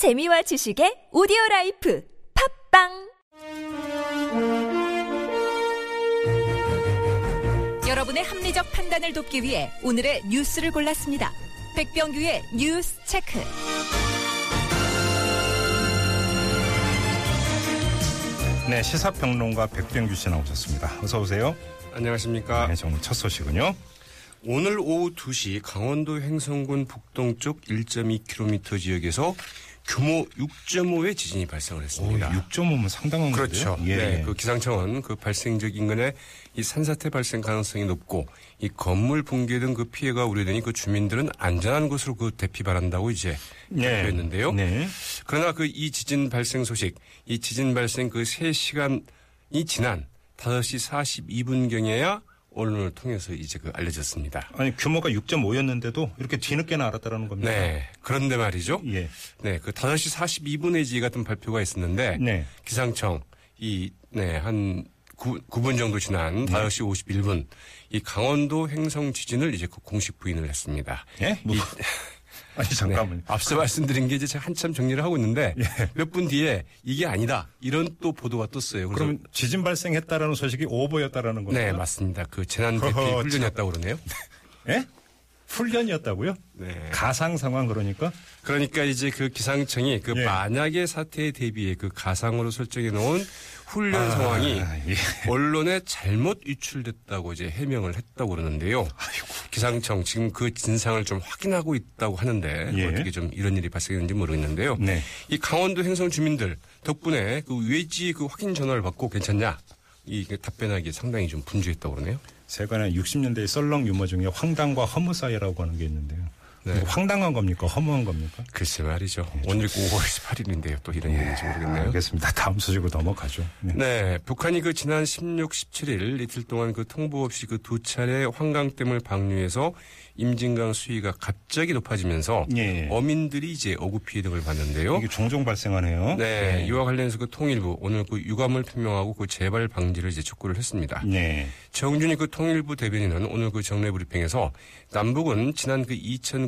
재미와 지식의 오디오 라이프 팟빵 여러분의 합리적 판단을 돕기 위해 오늘의 뉴스를 골랐습니다. 백병규의 뉴스 체크. 네, 시사평론가 백병규 씨 나오셨습니다. 어서 오세요. 안녕하십니까. 네, 오늘 첫 소식은요. 오늘 오후 2시 강원도 횡성군 북동쪽 1.2km 지역에서 규모 6.5의 지진이 발생을 했습니다. 6.5면 상당한 그렇죠. 건데요. 예. 네, 그 기상청은 그 발생적 인근에 이 산사태 발생 가능성이 높고 이 건물 붕괴 등 그 피해가 우려되니 그 주민들은 안전한 곳으로 그 대피 바란다고 이제 네. 발표했는데요. 네. 그러나 그 이 지진 발생 소식, 이 지진 발생 그 3시간이 지난 5시 42분경에야 언론을 통해서 이제 그 알려졌습니다. 아니 규모가 6.5였는데도 이렇게 뒤늦게나 알았다라는 겁니다. 네. 그런데 말이죠. 예. 네. 그 5시 42분에 지 같은 발표가 있었는데 네. 기상청 이, 네, 한 9, 9분 정도 지난 네. 5시 51분 이 강원도 행성 지진을 이제 그 공식 부인을 했습니다. 예? 뭐, 아니 네. 잠깐만요. 앞서 말씀드린 게 이제 제가 한참 정리를 하고 있는데 예. 몇분 뒤에 이게 아니다. 이런 또 보도가 떴어요. 그럼 지진 발생했다라는 소식이 오버였다라는 겁니까? 네, 맞습니다. 그 재난 대피 훈련이었다고 그러네요. 예? 훈련이었다고요? 네. 가상 상황 그러니까? 그러니까 이제 그 기상청이 그 예. 만약의 사태에 대비해 그 가상으로 설정해 놓은 훈련 상황이 아, 예. 언론에 잘못 유출됐다고 이제 해명을 했다고 그러는데요. 기상청 지금 그 진상을 좀 확인하고 있다고 하는데 예. 어떻게 좀 이런 일이 발생했는지 모르겠는데요. 네. 이 강원도 행성 주민들 덕분에 그 외지 그 확인 전화를 받고 괜찮냐 이 답변하기 상당히 좀 분주했다고 그러네요. 세간의 60년대의 썰렁 유머 중에 황당과 허무 사이라고 하는 게 있는데요. 네. 이거 황당한 겁니까? 허무한 겁니까? 글쎄 말이죠. 오늘 5월 18일인데요. 또 이런 얘기인지 모르겠네요. 알겠습니다. 다음 소식으로 넘어가죠. 네. 네, 북한이 그 지난 16, 17일 이틀 동안 그 통보 없이 그 두 차례 환강댐을 방류해서 임진강 수위가 갑자기 높아지면서 예. 어민들이 이제 어구 피해 등을 봤는데요. 이게 종종 발생하네요. 네, 이와 관련해서 그 통일부 오늘 그 유감을 표명하고 그 재발 방지를 이제 촉구를 했습니다. 네. 정준희 그 통일부 대변인은 오늘 그 정례 브리핑에서 남북은 지난 그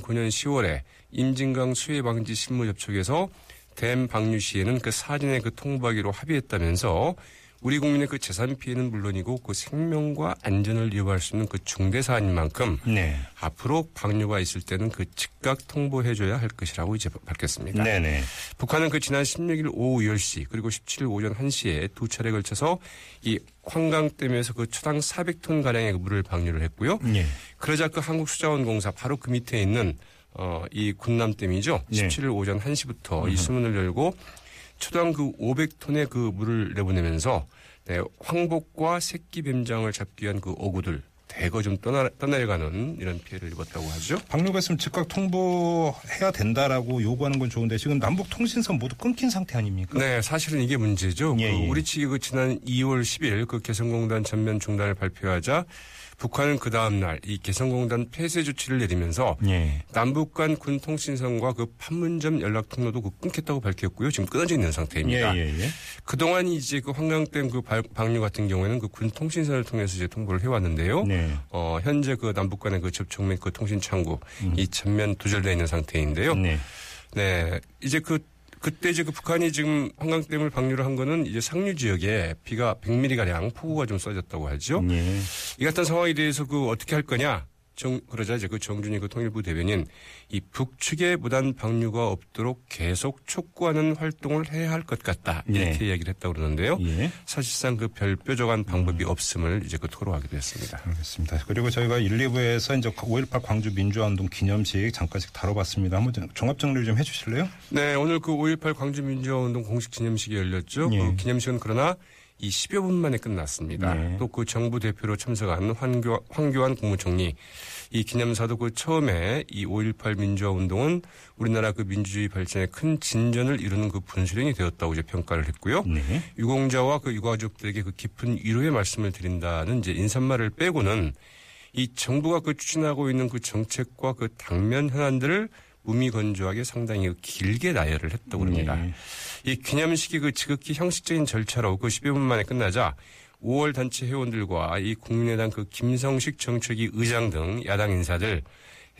2009년 10월에 임진강 수해 방지 실무 접촉에서 댐 방류 시에는 그 사진의 그 통보하기로 합의했다면서 우리 국민의 그 재산 피해는 물론이고 그 생명과 안전을 위협할 수 있는 그 중대 사안인 만큼 네. 앞으로 방류가 있을 때는 그 즉각 통보해줘야 할 것이라고 이제 밝혔습니다. 네네. 북한은 그 지난 16일 오후 10시 그리고 17일 오전 1시에 두 차례 걸쳐서 이 환강댐에서 그 초당 400톤 가량의 그 물을 방류를 했고요. 예. 그러자 그 한국수자원공사 바로 그 밑에 있는 어, 이 군남댐이죠. 네. 17일 오전 1시부터 이 수문을 열고 초당 그 500톤의 그 물을 내보내면서 네, 황복과 새끼 뱀장을 잡기 위한 그 어구들 대거 좀 떠나, 떠내려가는 이런 피해를 입었다고 하죠. 방류가 있으면 즉각 통보해야 된다라고 요구하는 건 좋은데 지금 남북 통신선 모두 끊긴 상태 아닙니까? 네, 사실은 이게 문제죠. 예, 그 예. 우리 측이 그 지난 2월 10일 그 개성공단 전면 중단을 발표하자 북한은 그 다음 날 이 개성공단 폐쇄 조치를 내리면서 예. 남북 간 군 통신선과 그 판문점 연락 통로도 그 끊겠다고 밝혔고요. 지금 끊어져 있는 상태입니다. 예, 예, 예. 그동안 이제 그 환강댐 그 발- 방류 같은 경우에는 그 군 통신선을 통해서 이제 통보를 해왔는데요. 네. 어, 현재 그 남북 간의 그 접촉 및 그 통신 창구 이 전면 두절되어 있는 상태인데요. 네. 네. 이제 그, 그때 이제 그 북한이 지금 한강댐을 방류를 한 거는 이제 상류 지역에 비가 100mm가량 폭우가 좀 쏟아졌다고 하죠. 예. 이 같은 상황에 대해서 그 어떻게 할 거냐. 정, 그러자 이제 그 정준희 그 통일부 대변인 이 북측에 무단 방류가 없도록 계속 촉구하는 활동을 해야 할 것 같다. 이렇게 네. 이야기를 했다고 그러는데요. 예. 사실상 그 별 뾰족한 방법이 없음을 이제 그 토로하기도 했습니다. 알겠습니다. 그리고 저희가 1, 2부에서 이제 5.18 광주 민주화운동 기념식 잠깐씩 다뤄봤습니다. 한번 좀 종합 정리를 좀 해주실래요? 네, 오늘 그 5.18 광주 민주화운동 공식 기념식이 열렸죠. 예. 그 기념식은 그러나 이 10여 분 만에 끝났습니다. 네. 또그 정부 대표로 참석한 황교, 황교안 국무총리 이 기념사도 그 처음에 이 5.18 민주화 운동은 우리나라 그 민주주의 발전에 큰 진전을 이루는 그 분수령이 되었다고 이제 평가를 했고요. 네. 유공자와 그 유가족들에게 그 깊은 위로의 말씀을 드린다는 이제 인사말을 빼고는 이 정부가 그 추진하고 있는 그 정책과 그 당면 현안들을 무미건조하게 상당히 그 길게 나열을 했다고 그럽니다. 네. 이 기념식이 그 지극히 형식적인 절차로 그 10여 분 만에 끝나자 5월 단체 회원들과 이 국민의당 그 김성식 정책위 의장 등 야당 인사들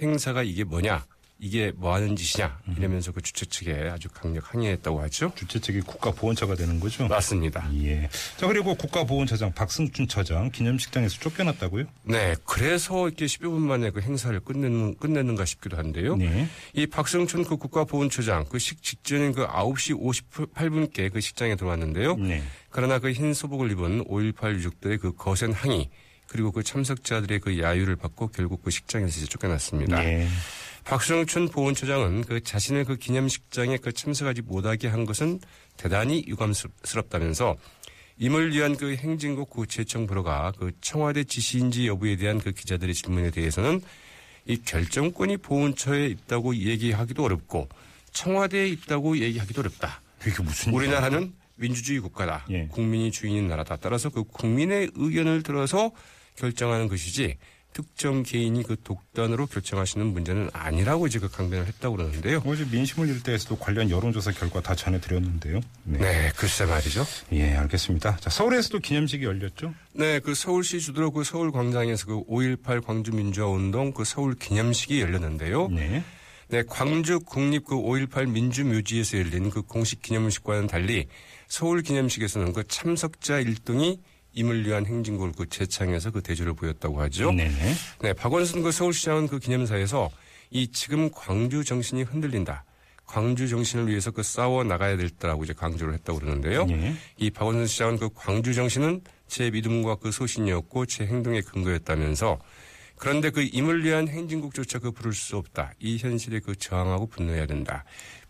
행사가 이게 뭐냐 이게 뭐 하는 짓이냐 이러면서 그 주최 측에 아주 강력 항의했다고 하죠. 주최 측이 국가보훈처가 되는 거죠? 맞습니다. 예. 자, 그리고 국가보훈처장 박승춘 처장 기념식장에서 쫓겨났다고요? 네, 그래서 이렇게 10여 분 만에 그 행사를 끝내는, 끝내는가 싶기도 한데요. 네. 이 박승춘 그 국가보훈처장 그 식 직전인 그 9시 58분께 그 식장에 들어왔는데요. 네. 그러나 그 흰 소복을 입은 5.18 유족들의 그 거센 항의 그리고 그 참석자들의 그 야유를 받고 결국 그 식장에서 이제 쫓겨났습니다. 예. 박승춘 보훈처장은 그 자신을 그 기념식장에 그 참석하지 못하게 한 것은 대단히 유감스럽다면서 임을 위한 그 행진국 구체청 부로가 그 청와대 지시인지 여부에 대한 그 기자들의 질문에 대해서는 이 결정권이 보훈처에 있다고 얘기하기도 어렵고 청와대에 있다고 얘기하기도 어렵다. 이게 무슨 우리나라는 민주주의 국가다. 예. 국민이 주인인 나라다. 따라서 그 국민의 의견을 들어서 결정하는 것이지 특정 개인이 그 독단으로 결정하시는 문제는 아니라고 이제 그 강변을 했다고 그러는데요. 어제 민심을 일대에서도 관련 여론조사 결과 다 전해드렸는데요. 네. 네, 글쎄 말이죠. 예, 알겠습니다. 자, 서울에서도 기념식이 열렸죠? 네, 그 서울시 주도로 그 서울 광장에서 그 5.18 광주민주화운동 그 서울 기념식이 열렸는데요. 네. 네, 광주 국립 그 5.18 민주묘지에서 열린 그 공식 기념식과는 달리 서울 기념식에서는 그 참석자 1등이 임을 위한 행진곡을 그 재창해서 그 대조를 보였다고 하죠. 네네. 네, 박원순 그 서울시장은 그 기념사에서 이 지금 광주 정신이 흔들린다. 광주 정신을 위해서 그 싸워 나가야 될 때라고 이제 강조를 했다고 그러는데요. 예. 이 박원순 시장은 그 광주 정신은 제 믿음과 그 소신이었고 제 행동의 근거였다면서 그런데 그 임을 위한 행진국조차 그 부를 수 없다. 이 현실에 그 저항하고 분노해야 된다.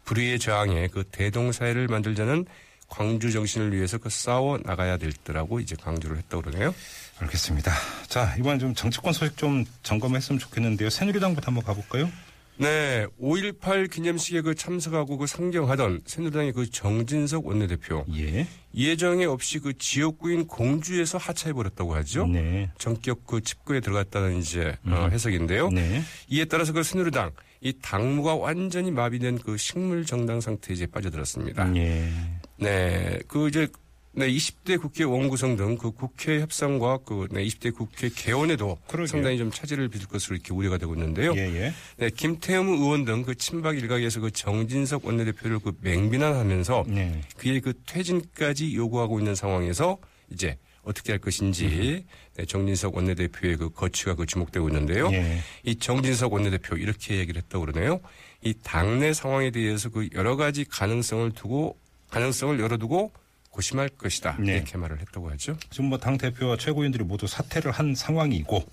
불의의 저항에 그 대동사회를 만들자는 광주 정신을 위해서 그 싸워 나가야 될 때라고 이제 강조를 했다고 그러네요. 알겠습니다. 자, 이번 좀 정치권 소식 좀 점검했으면 좋겠는데요. 새누리당부터 한번 가볼까요? 네, 5.18 기념식에 그 참석하고 그 상경하던 새누리당의 그 정진석 원내대표 예. 예정에 없이 그 지역구인 공주에서 하차해버렸다고 하죠. 네. 전격 그 집구에 들어갔다는 이제 어, 해석인데요. 네. 이에 따라서 그 새누리당 이 당무가 완전히 마비된 그 식물 정당 상태에 이제 빠져들었습니다. 예. 네, 그 이제 네, 20대 국회 원 구성 등 그 국회 협상과 그 네, 20대 국회 개원에도 그러게요. 상당히 좀 차질을 빚을 것으로 이렇게 우려가 되고 있는데요. 예, 예. 네, 김태흠 의원 등 그 친박 일각에서 그 정진석 원내대표를 그 맹비난하면서 네. 그의 그 퇴진까지 요구하고 있는 상황에서 이제 어떻게 할 것인지 네, 정진석 원내대표의 그 거취가 그 주목되고 있는데요. 예. 이 정진석 원내대표 이렇게 얘기를 했다고 그러네요. 이 당내 상황에 대해서 그 여러 가지 가능성을 두고 가능성을 열어두고 고심할 것이다 네. 이렇게 말을 했다고 하죠. 지금 뭐 당 대표와 최고위원들이 모두 사퇴를 한 상황이고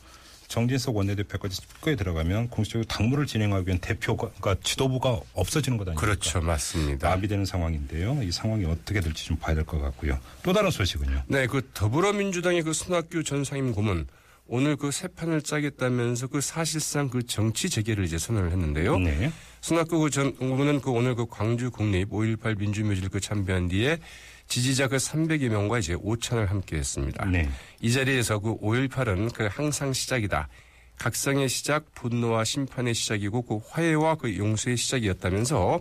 정진석 원내대표까지 집거에 들어가면 공식적으로 당무를 진행하기 위한 대표가 그러니까 지도부가 없어지는 것 아닙니까? 그렇죠, 맞습니다. 마비되는 상황인데요. 이 상황이 어떻게 될지 좀 봐야 될 것 같고요. 또 다른 소식은요. 네, 그 더불어민주당의 그 손학규 전 상임 고문 오늘 그 새 판을 짜겠다면서 그 사실상 그 정치 재개를 이제 선언을 했는데요. 네. 손학규 그전 고문은 그 오늘 그 광주 국립 5.18 민주묘지를 그 참배한 뒤에 지지자 그 300여 명과 이제 오찬을 함께 했습니다. 네. 이 자리에서 그 5.18은 그 항상 시작이다. 각성의 시작, 분노와 심판의 시작이고 그 화해와 그 용서의 시작이었다면서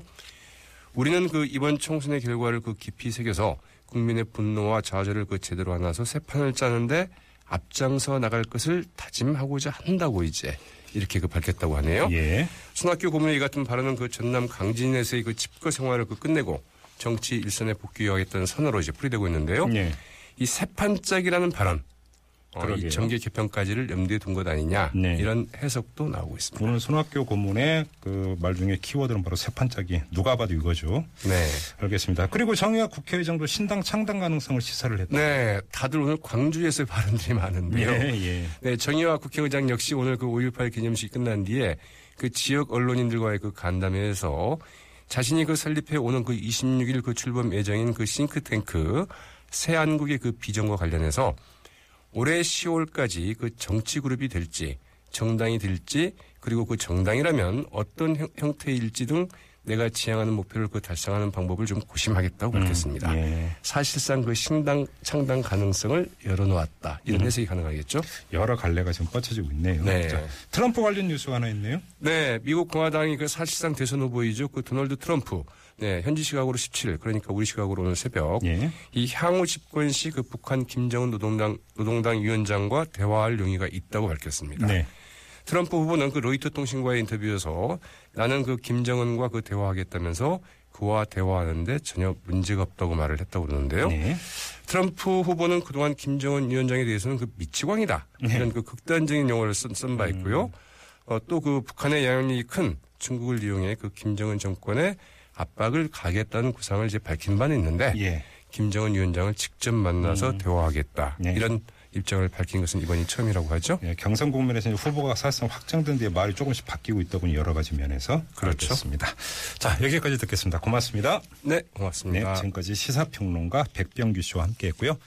우리는 그 이번 총선의 결과를 그 깊이 새겨서 국민의 분노와 좌절을 그 제대로 안아서 새 판을 짜는데 앞장서 나갈 것을 다짐하고자 한다고 이제 이렇게 그 밝혔다고 하네요. 예. 손학규 고문의 이 같은 발언은 그 전남 강진에서의 그 집거 생활을 그 끝내고 정치 일선에 복귀하겠다는 선언으로 이제 풀이되고 있는데요. 예. 이 새판짝이라는 발언, 어. 이 정계 개편까지를 염두에 둔 것 아니냐 네. 이런 해석도 나오고 있습니다. 오늘 손학규 고문의 그 말 중에 키워드는 바로 세판짜기. 누가 봐도 이거죠. 네, 알겠습니다. 그리고 정의학 국회의장도 신당 창당 가능성을 시사를 했다. 네, 다들 오늘 광주에서 발언들이 많은데요. 예, 예. 네, 정의화 국회의장 역시 오늘 그 5.18 기념식이 끝난 뒤에 그 지역 언론인들과의 그 간담회에서 자신이 그 설립해 오는 그 26일 그 출범 예정인 그 싱크탱크 새한국의 그 비전과 관련해서 올해 10월까지 그 정치 그룹이 될지 정당이 될지 그리고 그 정당이라면 어떤 형, 형태일지 등 내가 지향하는 목표를 그 달성하는 방법을 좀 고심하겠다고 밝혔습니다. 예. 사실상 그 신당 창당 가능성을 열어놓았다. 이런 해석이 가능하겠죠? 여러 갈래가 지금 뻗쳐지고 있네요. 네. 자, 트럼프 관련 뉴스가 하나 있네요. 네, 미국 공화당이 그 사실상 대선 후보이죠. 그 도널드 트럼프. 네, 현지 시각으로 17일, 그러니까 우리 시각으로 오늘 새벽. 예. 이 향후 집권 시 그 북한 김정은 노동당, 노동당 위원장과 대화할 용의가 있다고 밝혔습니다. 네. 트럼프 후보는 그 로이터 통신과의 인터뷰에서 나는 그 김정은과 그 대화하겠다면서 그와 대화하는데 전혀 문제가 없다고 말을 했다고 그러는데요. 네. 트럼프 후보는 그동안 김정은 위원장에 대해서는 그 미치광이다. 네. 이런 그 극단적인 용어를 쓴, 쓴바 있고요. 음. 어, 또 그 북한의 영향력이 큰 중국을 이용해 그 김정은 정권에 압박을 가겠다는 구상을 이제 밝힌 바는 있는데 예. 김정은 위원장을 직접 만나서 대화하겠다. 네. 이런 입장을 밝힌 것은 이번이 처음이라고 하죠. 예, 경선 국면에서 후보가 사실상 확정된 뒤에 말이 조금씩 바뀌고 있다고 여러 가지 면에서 그렇죠. 그렇습니다. 자 여기까지 듣겠습니다. 고맙습니다. 네, 네, 고맙습니다. 지금까지 시사평론가 백병규 씨와 함께했고요.